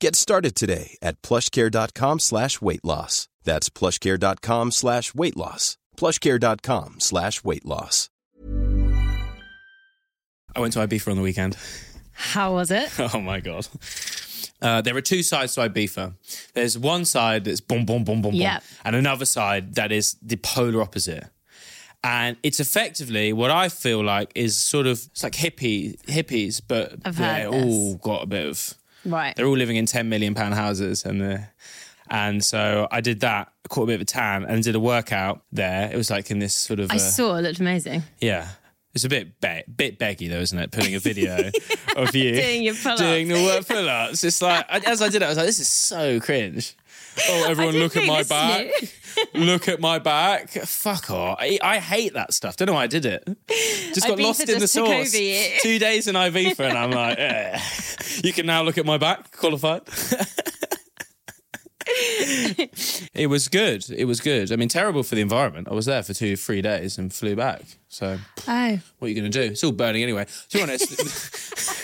Get started today at plushcare.com slash weight loss. That's plushcare.com slash weight loss. plushcare.com slash weight loss. I went to Ibiza on the weekend. How was it? Oh my god. Uh, there are two sides to Ibiza. There's one side that's boom, boom, boom, boom, boom, and another side that is the polar opposite. And it's effectively what I feel like is sort of it's like hippie hippies, but I've they all got a bit of Right. they're all living in ten million pound houses, and the and so I did that, caught a bit of a tan, and did a workout there. It was like in this sort of I uh, saw it looked amazing. yeah. It's a bit be- bit beggy though, isn't it? Putting a video of you Doing your pull-ups. doing the work pull ups. It's like as I did it, I was like, this is so cringe. Oh, everyone, look at my back. Look at my back. Fuck off. I, I hate that stuff. Don't know why I did it. Just got Ibiza lost in the just took over sauce. Two days in Ibiza, and I'm like, eh. you can now look at my back. Qualified. it was good. It was good. I mean, terrible for the environment. I was there for two, three days and flew back. So Oh. what are you going to do? It's all burning anyway. To be honest,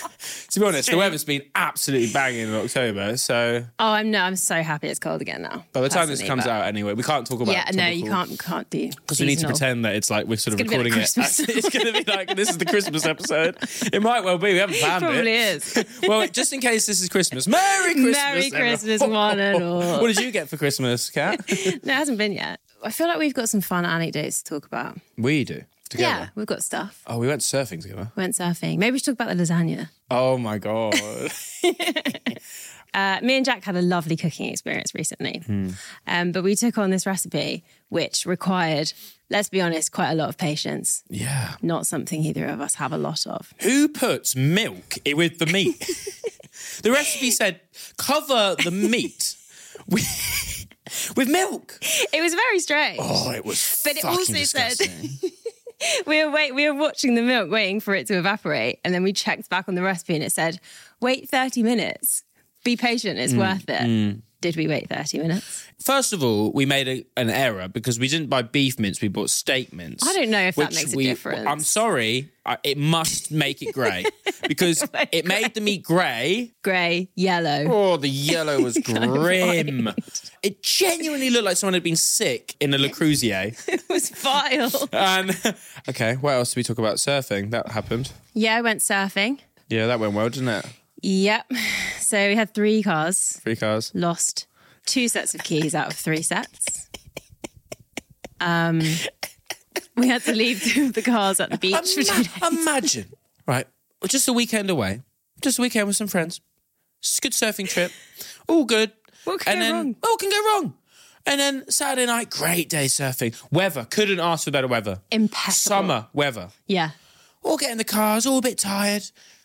to be honest, the weather's been absolutely banging in October. So Oh, I'm no, I'm so happy it's cold again now. by the time this personally, comes but- out anyway, we can't talk about. Yeah, no, you can't can't do Because we need to seasonal. pretend that it's like we're sort of It's gonna be recording like it. Christmas. it's going to be like this is the Christmas episode. It might well be. We haven't planned it. Probably it. is. well, just in case this is Christmas, Merry Christmas! Merry everyone. Christmas, one and all. What did you get for Christmas, Kat? No, it hasn't been yet. I feel like we've got some fun anecdotes to talk about. we do together. Yeah, we've got stuff. Oh, we went surfing together. We Went surfing. Maybe we should talk about the lasagna. Oh my god. Uh, me and Jack had a lovely cooking experience recently, Hmm. um, but we took on this recipe which required, let's be honest, quite a lot of patience. yeah. Not something either of us have a lot of. Who puts milk with the meat? the recipe said cover the meat with, with milk. It was very strange. Oh, it was But it also said- disgusting. we were wait, we were watching the milk, waiting for it to evaporate, and then we checked back on the recipe, and it said, "Wait thirty minutes. Be patient. Mm, It's worth it." Did we wait thirty minutes? First of all, we made a, an error because we didn't buy beef mince; we bought steak mince. I don't know if that makes a difference. I'm sorry, I, it must make it grey because it made the meat grey. Grey, yellow. Oh, the yellow was grim. It genuinely looked like someone had been sick in a Le Creuset. It was vile. And okay, what else did we talk about? Surfing. That happened. yeah, I went surfing. Yeah, that went well, didn't it? Yep. So we had three cars. Three cars. Lost two sets of keys out of three sets. Um, we had to leave two of the cars at the beach days. Imagine, right? Just a weekend away. Just a weekend with some friends. Good surfing trip. All good. What can and go then, wrong? What can go wrong? And then Saturday night, great day surfing. Weather, couldn't ask for better weather. Impeccable. Summer weather. Yeah. All get in the cars, all a bit tired,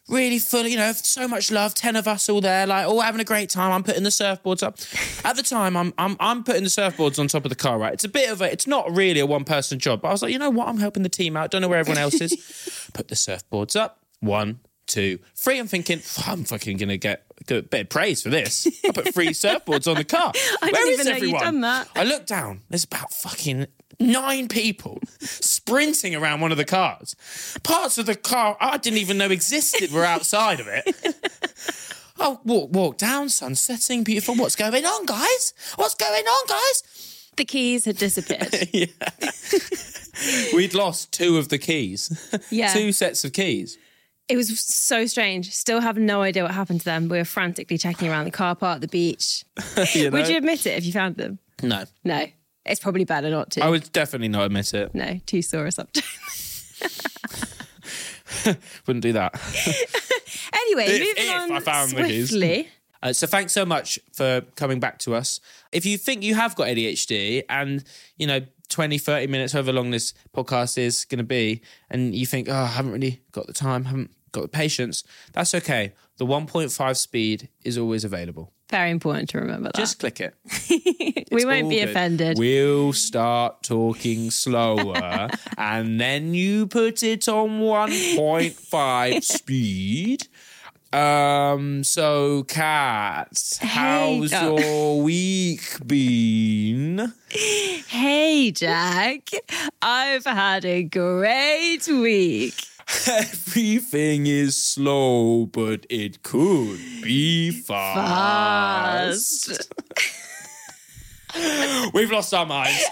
really full, you know, so much love. Ten of us all there, like all having a great time. I'm putting the surfboards up. At the time, I'm I'm I'm putting the surfboards on top of the car. Right, it's a bit of a, it's not really a one person job. But I was like, you know what, I'm helping the team out. Don't know where everyone else is. Put the surfboards up. One, two, three. I'm thinking, I'm fucking gonna get a bit of praise for this. I put three surfboards on the car. I Where is even know you'd everyone? done that. I look down. There's about fucking nine people sprinting around one of the cars. Parts of the car I didn't even know existed were outside of it. I walk, walk down, sun setting, beautiful. What's going on, guys? What's going on, guys? The keys had disappeared. We'd lost two of the keys. Yeah. two sets of keys. It was so strange. Still have no idea what happened to them. We were frantically checking around the car park, the beach. You know? Would you admit it if you found them? No. No. It's probably better not to. I would definitely not admit it. No, too sore a subject. Wouldn't do that. anyway, If- moving if on I found the swiftly. Uh, so thanks so much for coming back to us. If you think you have got ADHD and, you know, 20, 30 minutes, however long this podcast is going to be, and you think, oh, I haven't really got the time, haven't got the patience, that's okay. The 1.5 speed is always available. Very important to remember that. Just click it. we won't be good. offended. We'll start talking slower and then you put it on 1.5 speed. Um, so Kat, how's your week been? Hey, Jack. I've had a great week. Everything is slow, but it could be fast. We've lost our minds.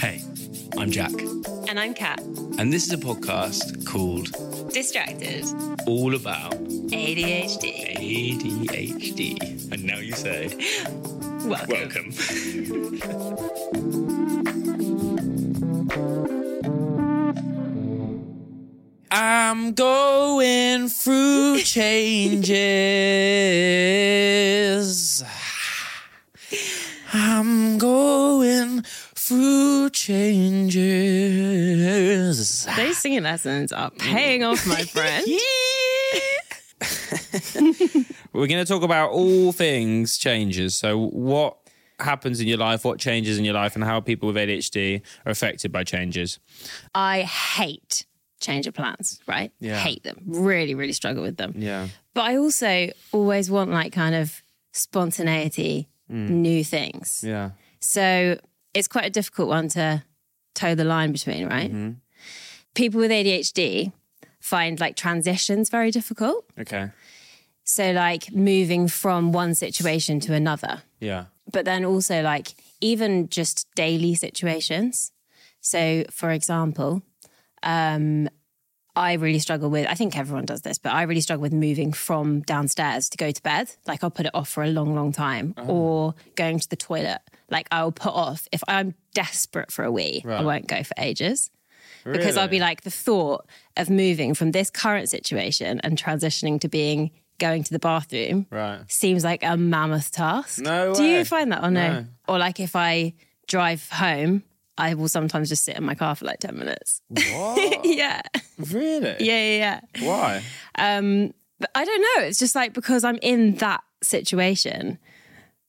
Hey, I'm Jack, And I'm Kat. and this is a podcast called Distracted. All About ADHD. ADHD. And now you say, Welcome. welcome. I'm going through changes. I'm going through changes. Those singing lessons are paying off, my friend. We're going to talk about all things changes. So, what happens in your life, what changes in your life, and how people with ADHD are affected by changes. I hate change of plans, right? Yeah. Hate them. Really, really struggle with them. Yeah. But I also always want like kind of spontaneity, mm. new things. Yeah. So it's quite a difficult one to toe the line between, right? Mm-hmm. People with ADHD find like transitions very difficult. Okay. So, like moving from one situation to another, Yeah. but then also like even just daily situations. So, for example, um, I really struggle with, I think everyone does this, but I really struggle with moving from downstairs to go to bed. Like I'll put it off for a long, long time or going to the toilet. Like I'll put off, if I'm desperate for a wee, I won't go for ages. Because I'll be like, the thought of moving from this current situation and transitioning to being going to the bathroom Right. seems like a mammoth task. No Do you find that or no? No. Or like if I drive home, I will sometimes just sit in my car for like 10 minutes. What? yeah. really? Yeah, yeah, yeah. Why? Um, but I don't know. It's just like because I'm in that situation.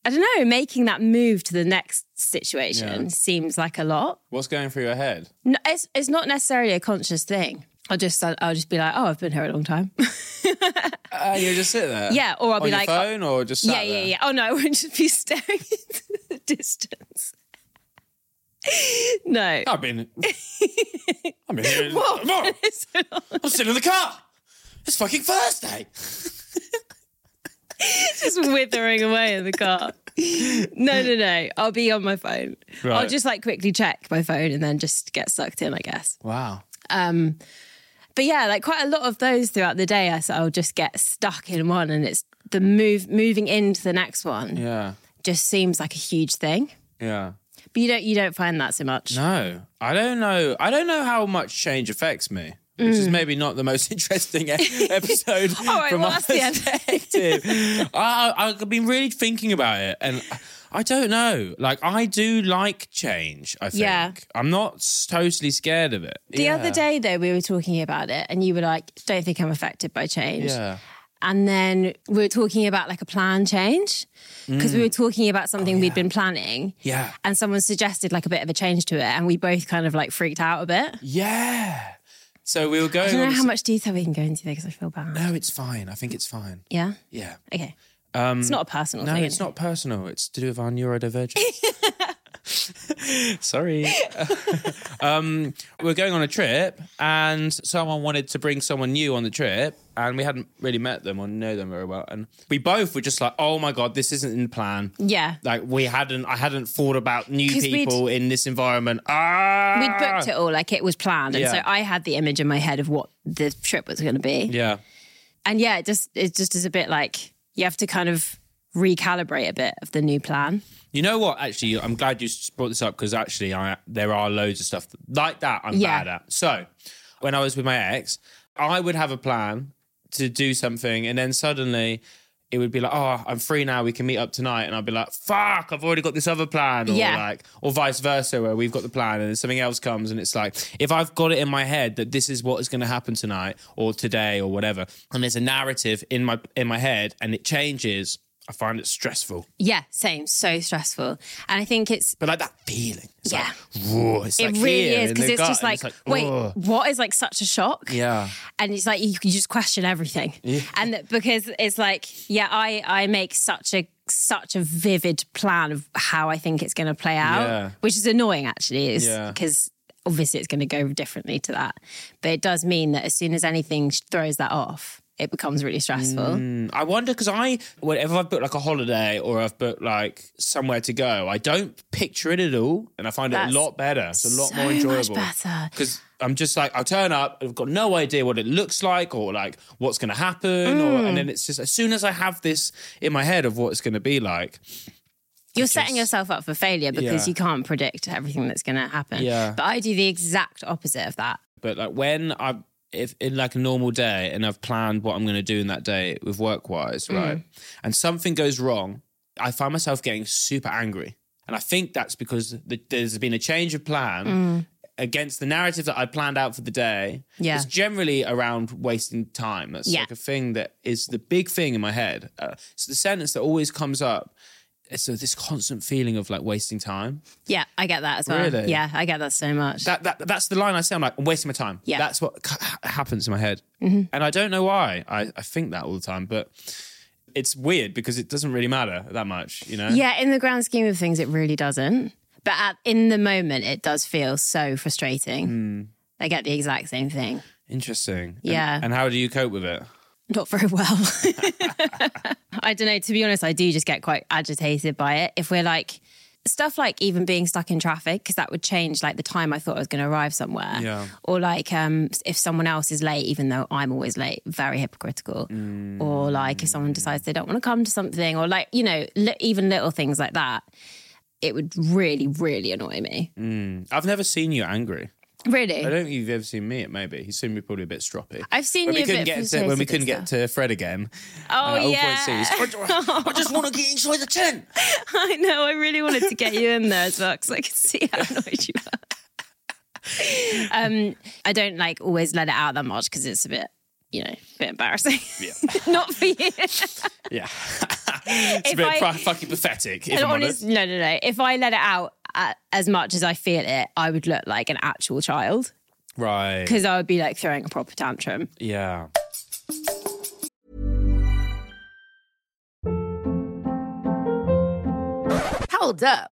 I don't know, making that move to the next situation Yeah. seems like a lot. What's going through your head? No, it's, it's not necessarily a conscious thing. I'll just I'll just be like, oh, I've been here a long time. Uh, you just sit there. Yeah, or I'll On be like, phone, or just yeah, yeah, yeah. Oh no, I won't just be staring into the distance. No. I've been. I've been here. What? What? It's so long. I'm still in the car. It's fucking Thursday. just withering away in the car. No, no, no. I'll be on my phone. I'll just like quickly check my phone and then just get sucked in, I guess. Wow. Um, but yeah, like quite a lot of those throughout the day, I so I'll just get stuck in one, and it's the move moving into the next one Yeah. just seems like a huge thing. Yeah. But you don't you don't find that so much. No, I don't know. I don't know how much change affects me. Which is maybe not the most interesting episode Mm. Right, from well, my that's the end. perspective. I, I- I've been really thinking about it, and I don't know. Like, I do like change. I think. Yeah. I'm not totally scared of it. The Yeah. other day, though, we were talking about it, and you were like, "Don't think I'm affected by change." Yeah. And then we were talking about like a plan change because we were talking about something we'd been planning. Yeah. And someone suggested like a bit of a change to it, and we both kind of like freaked out a bit. Yeah. So we were going. I don't know how much detail we can go into there because I feel bad. No, it's fine. I think it's fine. Yeah. Yeah. Okay. Um, It's not a personal no, thing. it's not personal. It's to do with our neurodivergence. Sorry. um, we're going on a trip, and someone wanted to bring someone new on the trip, and we hadn't really met them or know them very well, and we both were just like, "Oh my god, this isn't in plan." Yeah. Like we hadn't, I hadn't thought about new people in this environment. Ah, We'd booked it all like it was planned. And Yeah. so I had the image in my head of what the trip was going to be. Yeah, And yeah, it just, it just is a bit like you have to kind of recalibrate a bit of the new plan. You know what? Actually, I'm glad you brought this up because actually, I, there are loads of stuff like that I'm Yeah. bad at. So, when I was with my ex, I would have a plan to do something, and then suddenly it would be like, "Oh, I'm free now. We can meet up tonight," and I'd be like, "Fuck! I've already got this other plan," or Yeah. like, or vice versa, where we've got the plan and then something else comes, and it's like, if I've got it in my head that this is what is going to happen tonight or today or whatever, and there's a narrative in my in my head, and it changes. I find it stressful. Yeah, same. So stressful. And I think it's, But like that feeling. It's Yeah. like, it's it like really is because it's gut, just and like, wait, what is like such a shock? Yeah. and it's like you, you just question everything Yeah. and because it's like yeah i i make such a such a vivid plan of how i think it's going to play out Yeah. which is annoying actually is Yeah. because obviously it's going to go differently to that but it does mean that as soon as anything throws that off it becomes really stressful Mm, I wonder because I, whenever I've booked like a holiday or I've booked like somewhere to go, I don't picture it at all, and I find That's it a lot better. It's a lot so more enjoyable. better. because I'm just like I'll turn up, I've got no idea what it looks like or like what's going to happen, or, Mm. and then it's just as soon as I have this in my head of what it's going to be like, you're setting yourself up for failure because Yeah. you can't predict everything that's going to happen Yeah. but i do the exact opposite of that But like when I if in like a normal day and I've planned what I'm going to do in that day with work wise, right? And something goes wrong, I find myself getting super angry. And I think that's because the, there's been a change of plan against the narrative that I planned out for the day. Yeah. It's generally around wasting time. That's Yeah. like a thing that is the big thing in my head. Uh, it's the sentence that always comes up. It's uh, this constant feeling of like wasting time. yeah i get that as well Really? yeah i get that so much That, that that's the line I say. I'm like, I'm wasting my time. Yeah. that's what c- happens in my head, and I don't know why. I, I think that all the time, but it's weird because it doesn't really matter that much, you know. Yeah, in the grand scheme of things, it really doesn't. But at, in the moment, it does feel so frustrating. Hmm. I get the exact same thing. Interesting. And- Yeah. And, how do you cope with it? Not very well. I don't know. To be honest, I do just get quite agitated by it. If we're like, stuff like even being stuck in traffic, because that would change like the time I thought I was going to arrive somewhere. Yeah. Or like um, if someone else is late, even though I'm always late, very hypocritical. Or like if someone decides they don't want to come to something, or like, you know, li- even little things like that, it would really, really annoy me. I've never seen you angry. Really? I don't think you've ever seen me. Maybe he's seen me probably a bit stroppy. I've seen when you we couldn't bit get to, when we couldn't get to Fred again. Oh, uh, yeah. I, I just want to get inside the tent. I know. I really wanted to get you in there as well because I could see how annoyed you were. um, I don't like always let it out that much because it's a bit, you know, a bit embarrassing. Yeah. Not for you. Yeah, it's a If bit I- fucking pathetic. If I'm honest, honest. no, no, no. If I let it out as much as I feel it, I would look like an actual child Right. because I would be like throwing a proper tantrum. Yeah. Hold up.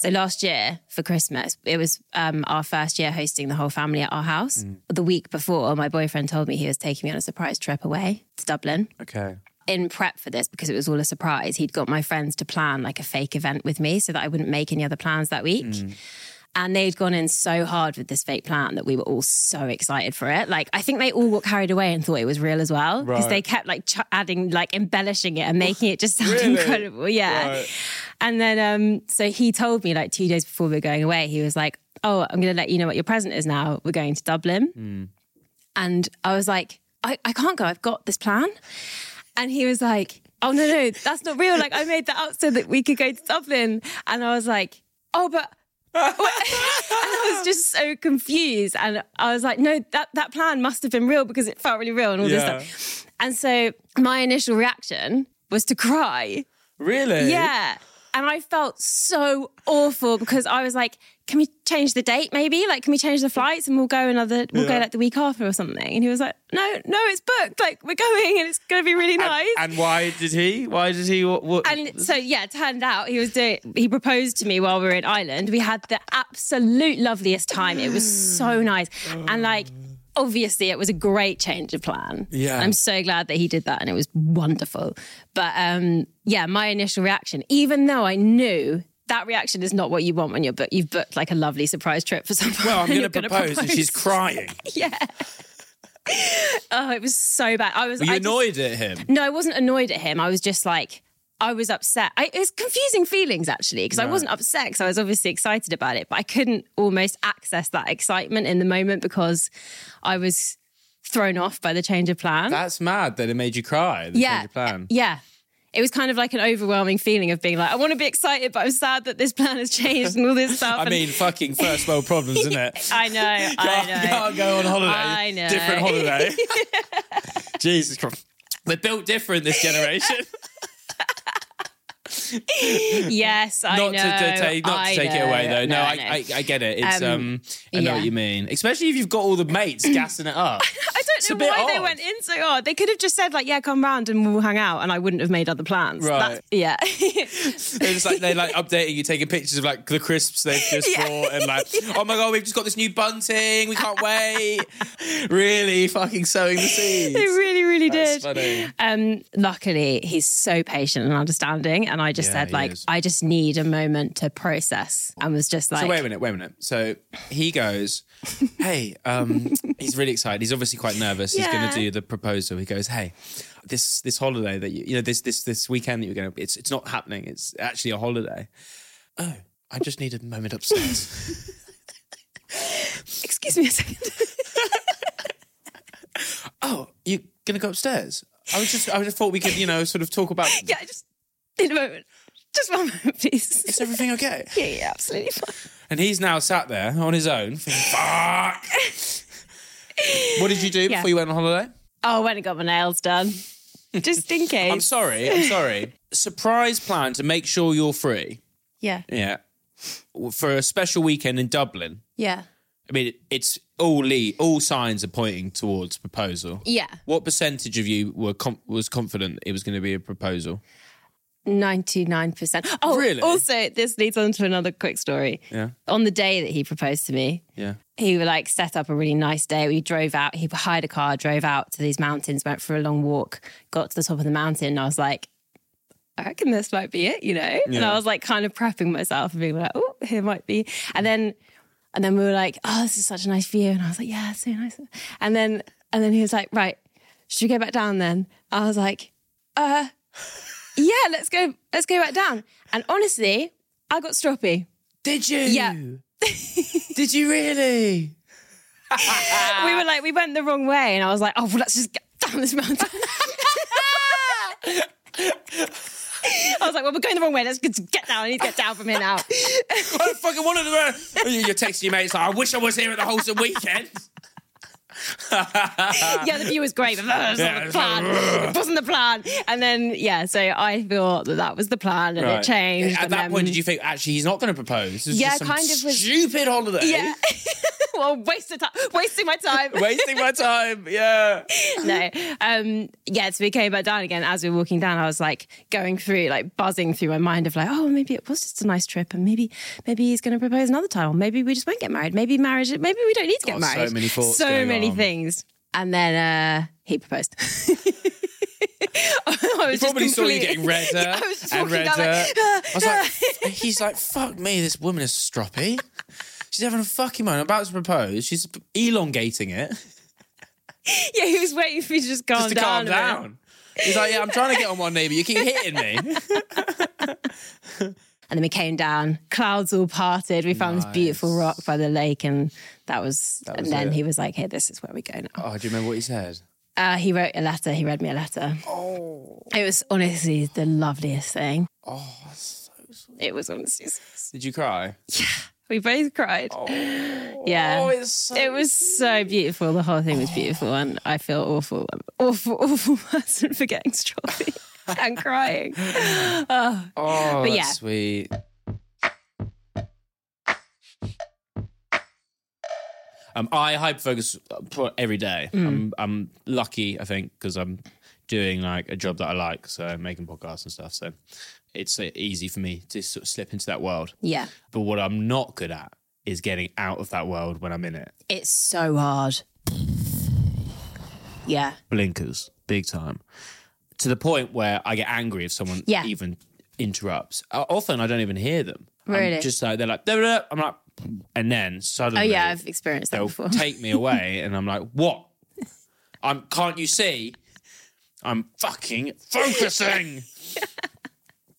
So last year for Christmas, it was um, our first year hosting the whole family at our house. The week before, my boyfriend told me he was taking me on a surprise trip away to Dublin. Okay. In prep for this, because it was all a surprise, he'd got my friends to plan like a fake event with me so that I wouldn't make any other plans that week. And they'd gone in so hard with this fake plan that we were all so excited for it. Like, I think they all got carried away and thought it was real as well because Right. they kept like ch- adding, like embellishing it and making it just sound Really? incredible. Yeah. Right. And then, um, so he told me like two days before we were going away, he was like, "Oh, I'm going to let you know what your present is now. We're going to Dublin." Hmm. And I was like, I, "I can't go. I've got this plan." And he was like, "Oh no, no, that's not real. Like I made that up so that we could go to Dublin." And I was like, "Oh, but." and I was just so confused, and I was like, "No, that that plan must have been real because it felt really real and all Yeah. this stuff." And so my initial reaction was to cry. Really? Yeah. And I felt so awful because I was like, can we change the date maybe? Like, can we change the flights and we'll go another, we'll go like the week after or something? And he was like, no, no, it's booked. Like, we're going and it's going to be really nice. And why did he? Why did he? What? what And so, yeah, it turned out he was doing, he proposed to me while we were in Ireland. We had the absolute loveliest time. It was so nice. And like, obviously, it was a great change of plan. Yeah. I'm so glad that he did that and it was wonderful. But um, yeah, my initial reaction, even though I knew that reaction is not what you want when you're booked. you've booked like a lovely surprise trip for someone. well, I'm going to gonna propose, and she's crying. yeah. oh, it was so bad. I was Were you I just- annoyed at him? no, I wasn't annoyed at him. I was just like, I was upset. I, it was confusing feelings actually because I wasn't upset because I was obviously excited about it, but I couldn't almost access that excitement in the moment because I was thrown off by the change of plan. That's mad that it made you cry. The yeah, change of plan. yeah. It was kind of like an overwhelming feeling of being like, I want to be excited, but I'm sad that this plan has changed and all this stuff. I And- mean, fucking first world problems, isn't it? I know, I Can't, know. can't go on holiday. I know. Different holiday. Jesus Christ. We're built different this generation. Yes, I not know. to, to take, not I to take it away though. No, I, no. I, I get it. It's um, Um, I know yeah. what you mean. Especially if you've got all the mates gassing it up. I don't know bit why they went in so hard. They could have just said like, "Yeah, come round and we'll hang out," and I wouldn't have made other plans. Right. That's- yeah. They're just like they're like updating you, taking pictures of like the crisps they've just Yeah. bought, and like, oh my god, we've just got this new bunting. We can't wait. really, fucking sowing the seeds. They really, really That's did. funny. Um, luckily, he's so patient and understanding, and I just Yeah, said like, is. I just need a moment to process, and was just like, So wait a minute, wait a minute. So he goes, "Hey, um, he's really excited. He's obviously quite nervous. He's going to do the proposal. He goes, "Hey, this this holiday that you you know this this this weekend that you're going to it's it's not happening. It's actually a holiday. Oh, I just need a moment upstairs. "Excuse me a second. oh, you're going to go upstairs? I was just I just thought we could you know sort of talk about. yeah, just need a moment. Just one moment, please. Is everything okay? yeah, yeah, absolutely fine. And he's now sat there on his own. Thinking, Fuck. what did you do Yeah. before you went on holiday? Oh, I went and got my nails done, just in case. I'm sorry. I'm sorry. Surprise plan to make sure you're free. Yeah, Yeah. For a special weekend in Dublin. yeah, I mean, it's all lead, all signs are pointing towards proposal. yeah. What percentage of you were com- was confident it was going to be a proposal? 99%. Oh, Really? Also, this leads on to another quick story. Yeah. On the day that he proposed to me, Yeah. he like set up a really nice day. We drove out, he hired a car, drove out to these mountains, went for a long walk, got to the top of the mountain. And I was like, I reckon this might be it, you know? And I was like kind of prepping myself and being like, oh, here might be. And then and then we were like, oh, this is such a nice view. And I was like, yeah, so nice. And then and then he was like, right, should we go back down then? I was like, uh, yeah, let's go, let's go back down. And honestly, I got stroppy. Did you? Yeah. Did you really? we were like, we went the wrong way, and I was like, oh, well, let's just get down this mountain. I was like, well, we're going the wrong way. Let's get down. I need to get down from here now. I don't fucking want to. You're texting your mates like, I wish I was here at the wholesome weekend. yeah, the view was great, but that was not the plan. it wasn't the plan. And then, yeah, so I thought that that was the plan and Right. it changed. At that then- point, did you think actually he's not going to propose? This Yeah, just some kind of was- stupid holiday. Yeah. well, waste of time, wasting my time. Wasting my time. Yeah. no. Um, yeah, so we came back down again. As we were walking down, I was like going through, like buzzing through my mind of like, oh, maybe it was just a nice trip, and maybe, maybe he's going to propose another time, or maybe we just won't get married. Maybe marriage, maybe we don't need to get so married. many thoughts so many on. Things. And then uh, he proposed. I was He just probably saw you getting redder Yeah, I was just and redder. down like, I was like, he's like, fuck me, this woman is stroppy. She's having a fucking moment. I'm about to propose. She's elongating it yeah, he was waiting for me to just calm just to down. calm down. He's like, yeah, I'm trying to get on one knee, but you keep hitting me. And then we came down, clouds all parted. We found this beautiful rock by the lake, and that was. was and then it. he was like, "Hey, this is where we go now." Oh, do you remember what he said? Uh, he wrote a letter. He read me a letter. Oh, it was honestly the loveliest thing. Oh, so sweet. It was honestly. so- Did you cry? Yeah. We both cried. yeah. Oh, it's so it was so beautiful. The whole thing was beautiful, and I feel awful, awful, awful person for getting stroppy and crying. Oh, But that's yeah. sweet. Um, I hyper focus every day. Mm. I'm, I'm lucky, I think, because I'm doing like a job that I like, so making podcasts and stuff. So it's uh, easy for me to sort of slip into that world. Yeah, But what I'm not good at is getting out of that world when I'm in it. it's so hard. Yeah. Blinkers, big time. To the point where I get angry if someone Yeah. even interrupts. Often I don't even hear them. I'm Really? just like they're like, "Duh, duh, duh." I'm like, and then suddenly, Oh yeah, I've experienced that before. take me away, and I'm like, what? I'm can't you see? I'm fucking focusing.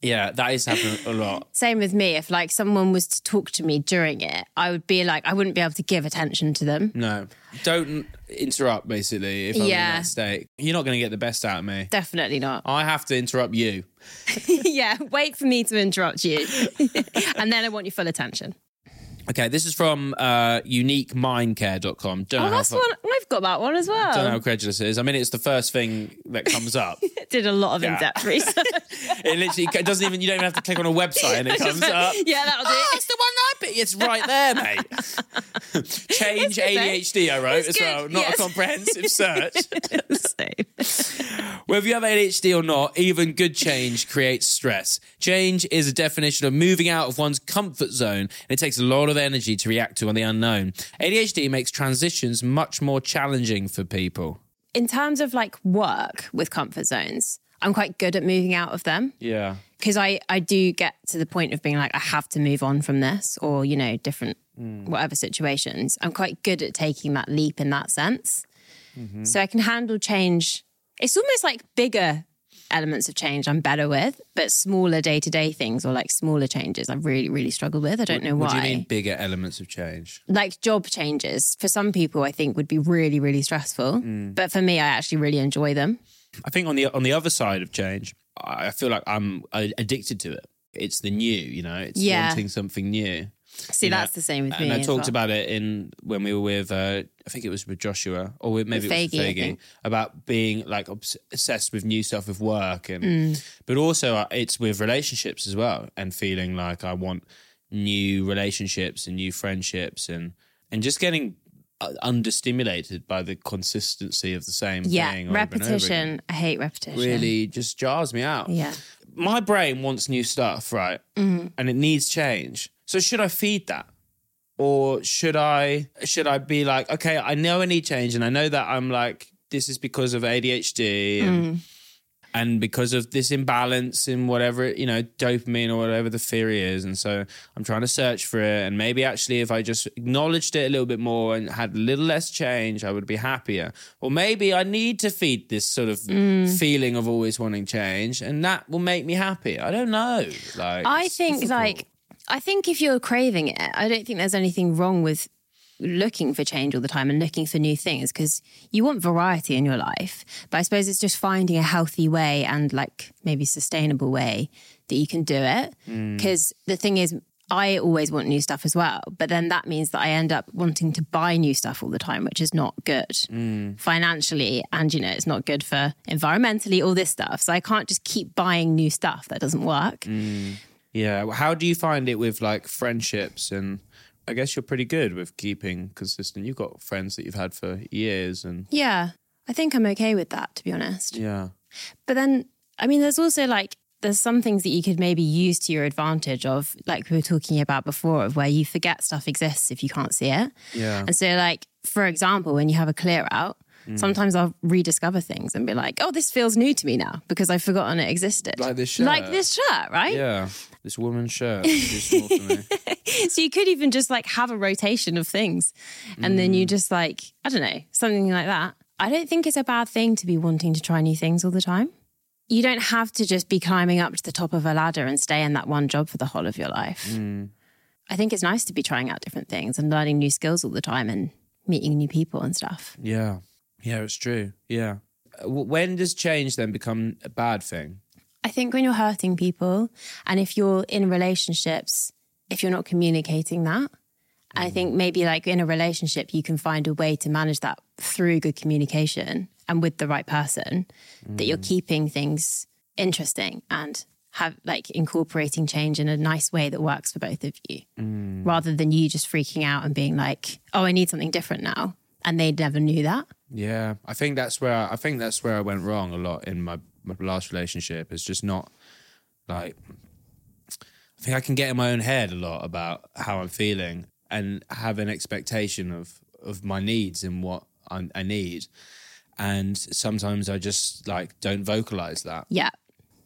yeah, that is happening a lot. Same with me. If like someone was to talk to me during it, I would be like, I wouldn't be able to give attention to them. No, don't interrupt. Basically, if I'm in Yeah. that state, you're not going to get the best out of me. Definitely not. I have to interrupt you. yeah, wait for me to interrupt you, and then I want your full attention. Okay, this is from uh, uniquemindcare.com. Don't Oh, how that's one. I've got that one as well. don't know how credulous it is. I mean, it's the first thing that comes up. Did a lot of Yeah. in-depth research. it literally it doesn't even. You don't even have to click on a website and it comes up. yeah, that'll do. Oh, it's the one I picked. It's right there, mate. Change good. ADHD, I wrote It's as good, well. Not yes. a comprehensive search. Whether you have ADHD or not, even good change creates stress. Change is a definition of moving out of one's comfort zone, and it takes a lot of energy to react to on the unknown. ADHD makes transitions much more challenging for people. In terms of like work with comfort zones, I'm quite good at moving out of them. Yeah. because I I do get to the point of being like I have to move on from this or you know different mm. whatever situations. I'm quite good at taking that leap in that sense, mm-hmm. so I can handle change. It's almost like bigger elements of change I'm better with, but smaller day to day things or like smaller changes I really really struggle with. I don't know What why. do you mean bigger elements of change? Like job changes for some people I think would be really really stressful, hmm. but for me I actually really enjoy them. I think on the on the other side of change, I I feel like I'm addicted to it. It's the new, you know. It's Yeah. wanting something new. See, You know, that's the same with and me. I talked well. about it in when we were with, uh, I think it was with Joshua, or with, maybe With it was Faggy, I Faggy, think. about being like obsessed with new stuff with work, and Mm. but also uh, it's with relationships as well, and feeling like I want new relationships and new friendships, and and just getting uh, understimulated by the consistency of the same yeah, thing. and over repetition. I hate repetition. really just jars me out. Yeah. My brain wants new stuff, right? Mm-hmm. And it needs change. So should I feed that? Or should I should I be like, okay, I know I need change and I know that I'm like this is because of ADHD and, Mm. and because of this imbalance in whatever, you know, dopamine or whatever the theory is. And so I'm trying to search for it. And maybe actually if I just acknowledged it a little bit more and had a little less change, I would be happier. Or maybe I need to feed this sort of Mm. feeling of always wanting change and that will make me happy. I don't know. Like I think difficult. like I think if you're craving it, I don't think there's anything wrong with looking for change all the time and looking for new things because you want variety in your life. But I suppose it's just finding a healthy way and like maybe sustainable way that you can do it. Mm. Because the thing is, I always want new stuff as well. But then that means that I end up wanting to buy new stuff all the time, which is not good financially. And, you know, it's not good for environmentally, all this stuff. So I can't just keep buying new stuff that doesn't work. Yeah. How do you find it with like friendships and? I guess you're pretty good with keeping consistent. You've got friends that you've had for years, and Yeah. I think I'm okay with that, to be honest. yeah, But then, I mean, there's also like, there's some things that you could maybe use to your advantage of, like we were talking about before, of where you forget stuff exists if you can't see it. yeah, And so, like, for example, when you have a clear out, Mm. sometimes I'll rediscover things and be like, oh, this feels new to me now because I've forgotten it existed. Like this shirt. Like this shirt, right? yeah. This woman's shirt. is small for me. So you could even just like have a rotation of things and then Mm. you just like, I don't know, something like that. I don't think it's a bad thing to be wanting to try new things all the time. You don't have to just be climbing up to the top of a ladder and stay in that one job for the whole of your life. Mm. I think it's nice to be trying out different things and learning new skills all the time and meeting new people and stuff. Yeah, yeah, it's true. Yeah. Uh, When does change then become a bad thing? I think when you're hurting people and if you're in relationships, if you're not communicating that, I mm. think maybe like in a relationship, you can find a way to manage that through good communication and with the right person, that you're mm. keeping things interesting and have like incorporating change in a nice way that works for both of you, mm. rather than you just freaking out and being like, oh, I need something different now. And they never knew that. Yeah, I think that's where I think that's where I went wrong a lot in my, my last relationship. It's just not like I think I can get in my own head a lot about how I'm feeling and have an expectation of of my needs and what I, I need, and sometimes I just like don't vocalize that. Yeah.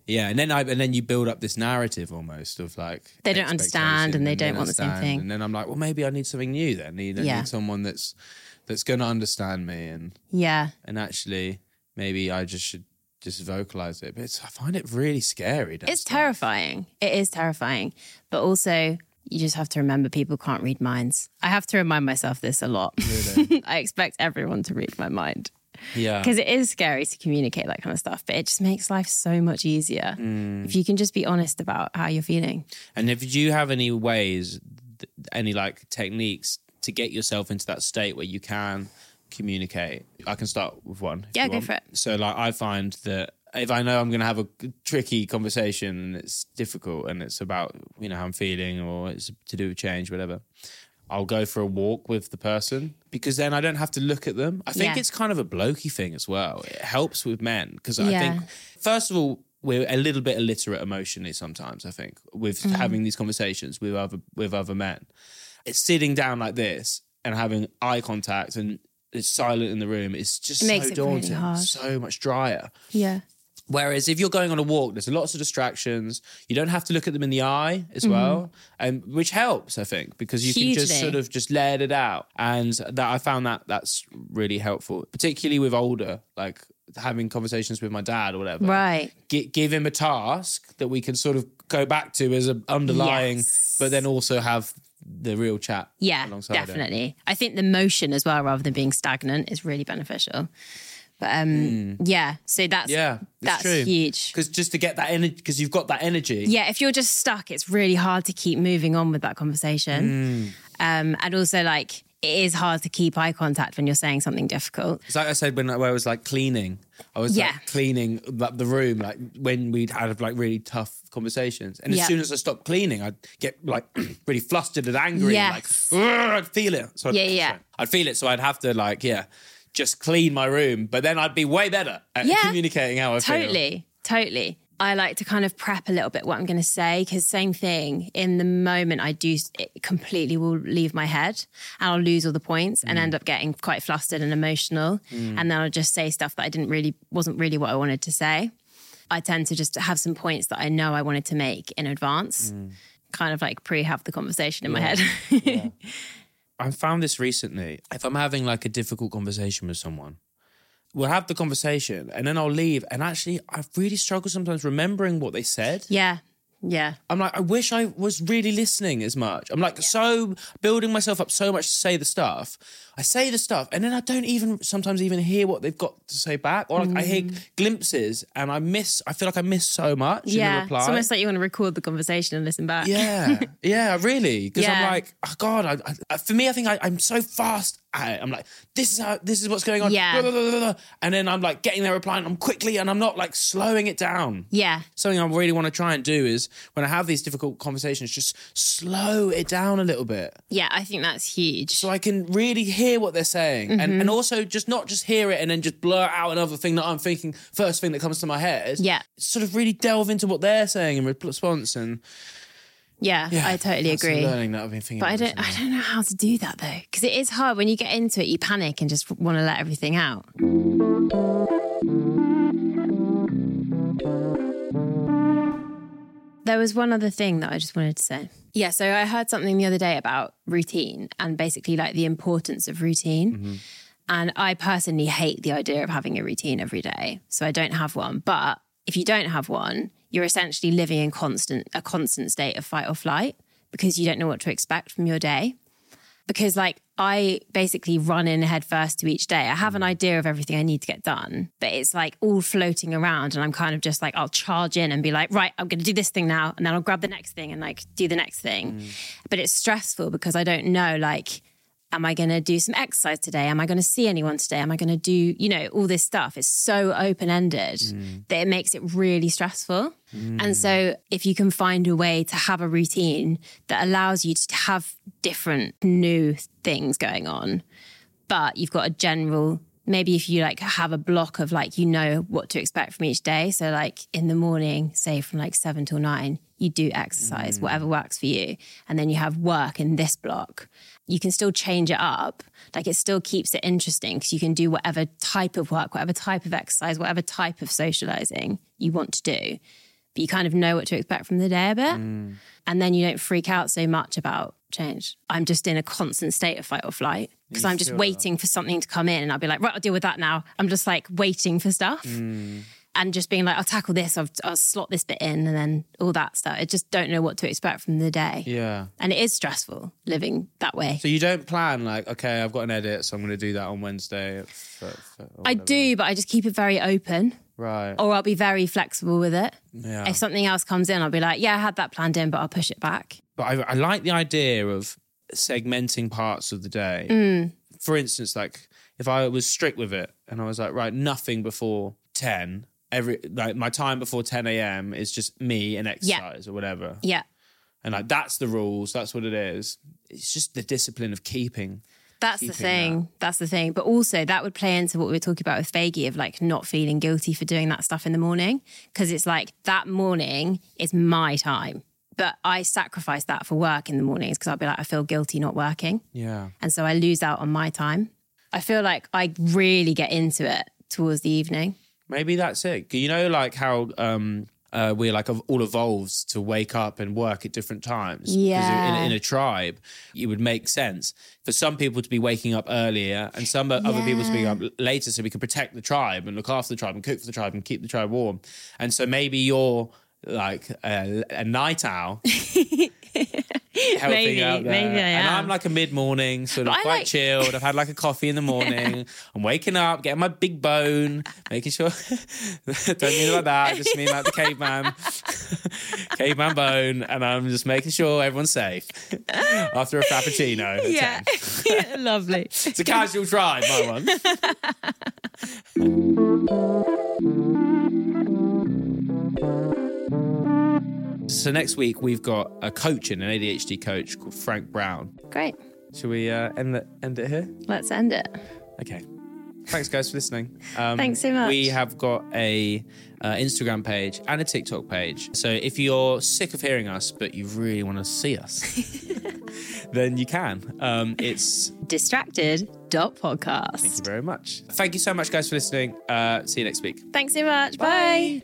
Yeah, and then I and then you build up this narrative almost of like They don't understand and they they don't want the same thing. And then I'm like, well, maybe I need something new. Then I need, I Yeah. need someone that's that's going to understand me and Yeah. and actually maybe I just should just vocalize it. But it's, I find it really scary. It's stuff. terrifying. It is terrifying. But also, you just have to remember people can't read minds. I have to remind myself this a lot. I expect everyone to read my mind Yeah, because it is scary to communicate that kind of stuff, but it just makes life so much easier Mm. if you can just be honest about how you're feeling. And if you have any ways, any like techniques to get yourself into that state where you can communicate, I can start with one. Yeah, go want. for it. So, like, I find that if I know I'm going to have a tricky conversation and it's difficult and it's about you know how I'm feeling or it's to do with change, whatever. I'll go for a walk with the person because then I don't have to look at them. I think Yeah. it's kind of a blokey thing as well. It helps with men because I think first of all, we're a little bit illiterate emotionally sometimes. I think with Mm-hmm. having these conversations with other with other men, it's sitting down like this and having eye contact and it's silent in the room. It's just It makes so it really hard. so much drier. Yeah. Whereas if you're going on a walk, there's lots of distractions. You don't have to look at them in the eye as well, and which helps, I think, because you can just Mm-hmm. Sort of just let it out. And that I found that that's really helpful, particularly with older, like having conversations with my dad or whatever. Right. Gi- give him a task that we can sort of go back to as an underlying, Yes. but then also have the real chat. Yeah, alongside it. definitely. I think the motion as well, rather than being stagnant, is really beneficial. But um, yeah, so that's. Yeah, that's huge. Because just to get that energy, because you've got that energy. Yeah, if you're just stuck, it's really hard to keep moving on with that conversation. Um, and also, like, it is hard to keep eye contact when you're saying something difficult. It's like I said when I, was like cleaning. I was Yeah. like cleaning like, the room, like when we'd had like really tough conversations. And as Yeah. soon as I stopped cleaning, I'd get like really flustered and angry. Yes. And, like, I'd feel it. So I'd, Yeah, yeah. sorry. I'd feel it. So I'd have to like, yeah, just clean my room. But then I'd be way better at Yeah. communicating how I feel. Totally, totally. I like to kind of prep a little bit what I'm going to say because same thing. In the moment, I do it completely will leave my head and I'll lose all the points and end mm. up getting quite flustered and emotional, mm. and then I'll just say stuff that I didn't really wasn't really what I wanted to say. I tend to just have some points that I know I wanted to make in advance, mm. kind of like pre have the conversation in my head. I found this recently. If I'm having like a difficult conversation with someone, we'll have the conversation and then I'll leave. And actually, I really struggle sometimes remembering what they said. yeah, yeah, I'm like, I wish I was really listening as much. I'm like, so building myself up so much to say the stuff. I say the stuff, and then I don't even sometimes even hear what they've got to say back, or like I hear mm. glimpses, and I miss. I feel like I miss so much in the yeah, reply. it's almost like you want to record the conversation and listen back. Yeah, yeah, really. Because I'm like, oh God, I, I, for me, I think I, I'm so fast at it. I'm like, this is how, this is what's going on. Yeah. Blah, blah, blah. And then I'm like getting their reply, and I'm quickly, and I'm not like slowing it down. yeah, Something I really want to try and do is when I have these difficult conversations, just slow it down a little bit yeah. I think that's huge. so I can really hear what they're saying, and Mm-hmm. and also just not just hear it and then just blur out another thing that I'm thinking first thing that comes to my head. Is yeah. sort of really delve into what they're saying in response, and Yeah, yeah, I totally agree. Learning that I've been thinking, But I don't, I don't know how to do that though, because it is hard when you get into it. You panic and just want to let everything out. There was one other thing that I just wanted to say. Yeah, so I heard something the other day about routine and basically like the importance of routine. Mm-hmm. And I personally hate the idea of having a routine every day. So I don't have one. But if you don't have one, you're essentially living in constant a constant state of fight or flight because you don't know what to expect from your day. Because like I basically run in head first to each day. I have an mm. idea of everything I need to get done, but it's like all floating around and I'm kind of just like I'll charge in and be like, right, I'm gonna do this thing now, and then I'll grab the next thing and like do the next thing. Mm. But it's stressful because I don't know like am I going to do some exercise today? Am I going to see anyone today? Am I going to do, you know, all this stuff? It's so open ended mm. that it makes it really stressful. Mm. And so, if you can find a way to have a routine that allows you to have different new things going on, but you've got a general maybe if you like have a block of like you know what to expect from each day so like in the morning say from like 7 till 9 you do exercise mm. whatever works for you and then you have work in this block you can still change it up. Like it still keeps it interesting because you can do whatever type of work whatever type of exercise whatever type of socializing you want to do. But you kind of know what to expect from the day a bit and then you don't freak out so much about change. I'm just in a constant state of fight or flight because I'm just waiting for something to come in and I'll be like, right, I'll deal with that now. I'm just like waiting for stuff and just being like, I'll tackle this, I'll, I'll slot this bit in and then all that stuff. I just don't know what to expect from the day. Yeah. And it is stressful living that way. So you don't plan like, okay, I've got an edit, so I'm going to do that on Wednesday. For, for, or I do, but I just keep it very open Right. or I'll be very flexible with it. yeah. If something else comes in, I'll be like, yeah, I had that planned in, but I'll push it back. but I, I like the idea of segmenting parts of the day. Mm. For instance, like if I was strict with it and I was like, right, nothing before 10, every like my time before 10 a.m. is just me and exercise or whatever. Yeah. And like that's the rules, that's what it is. It's just the discipline of keeping. That's the keeping thing. That's the thing. But also, that would play into what we were talking about with Faggy of like not feeling guilty for doing that stuff in the morning. Because it's like that morning is my time. But I sacrifice that for work in the mornings because I'll be like, I feel guilty not working. Yeah. And so I lose out on my time. I feel like I really get into it towards the evening. Maybe that's it. You know, like how um, uh, we're like all evolved to wake up and work at different times. Yeah. In, in a tribe, it would make sense for some people to be waking up earlier and some other people to be up later so we can protect the tribe and look after the tribe and cook for the tribe and keep the tribe warm. And so maybe you're like a, a night owl. helping Maybe, out there. maybe I and am. I'm like a mid morning, sort of But quite like- chilled. I've had like a coffee in the morning. I'm waking up, getting my big bone, making sure. don't mean like that. I just mean like the caveman, caveman bone, and I'm just making sure everyone's safe after a frappuccino. 10. Lovely. It's a casual drive, my one. So next week we've got a coach in an ADHD coach called Frank Brown. Great. Should we uh, end, the, end it here? Let's end it. Okay. Thanks, guys, for listening. Um, Thanks so much. We have got a uh, Instagram page and a TikTok page. So if you're sick of hearing us, but you really want to see us, then you can. Um, it's Distracted podcast. thank you very much. Thank you so much, guys, for listening. Uh, see you next week. Thanks so much. Bye.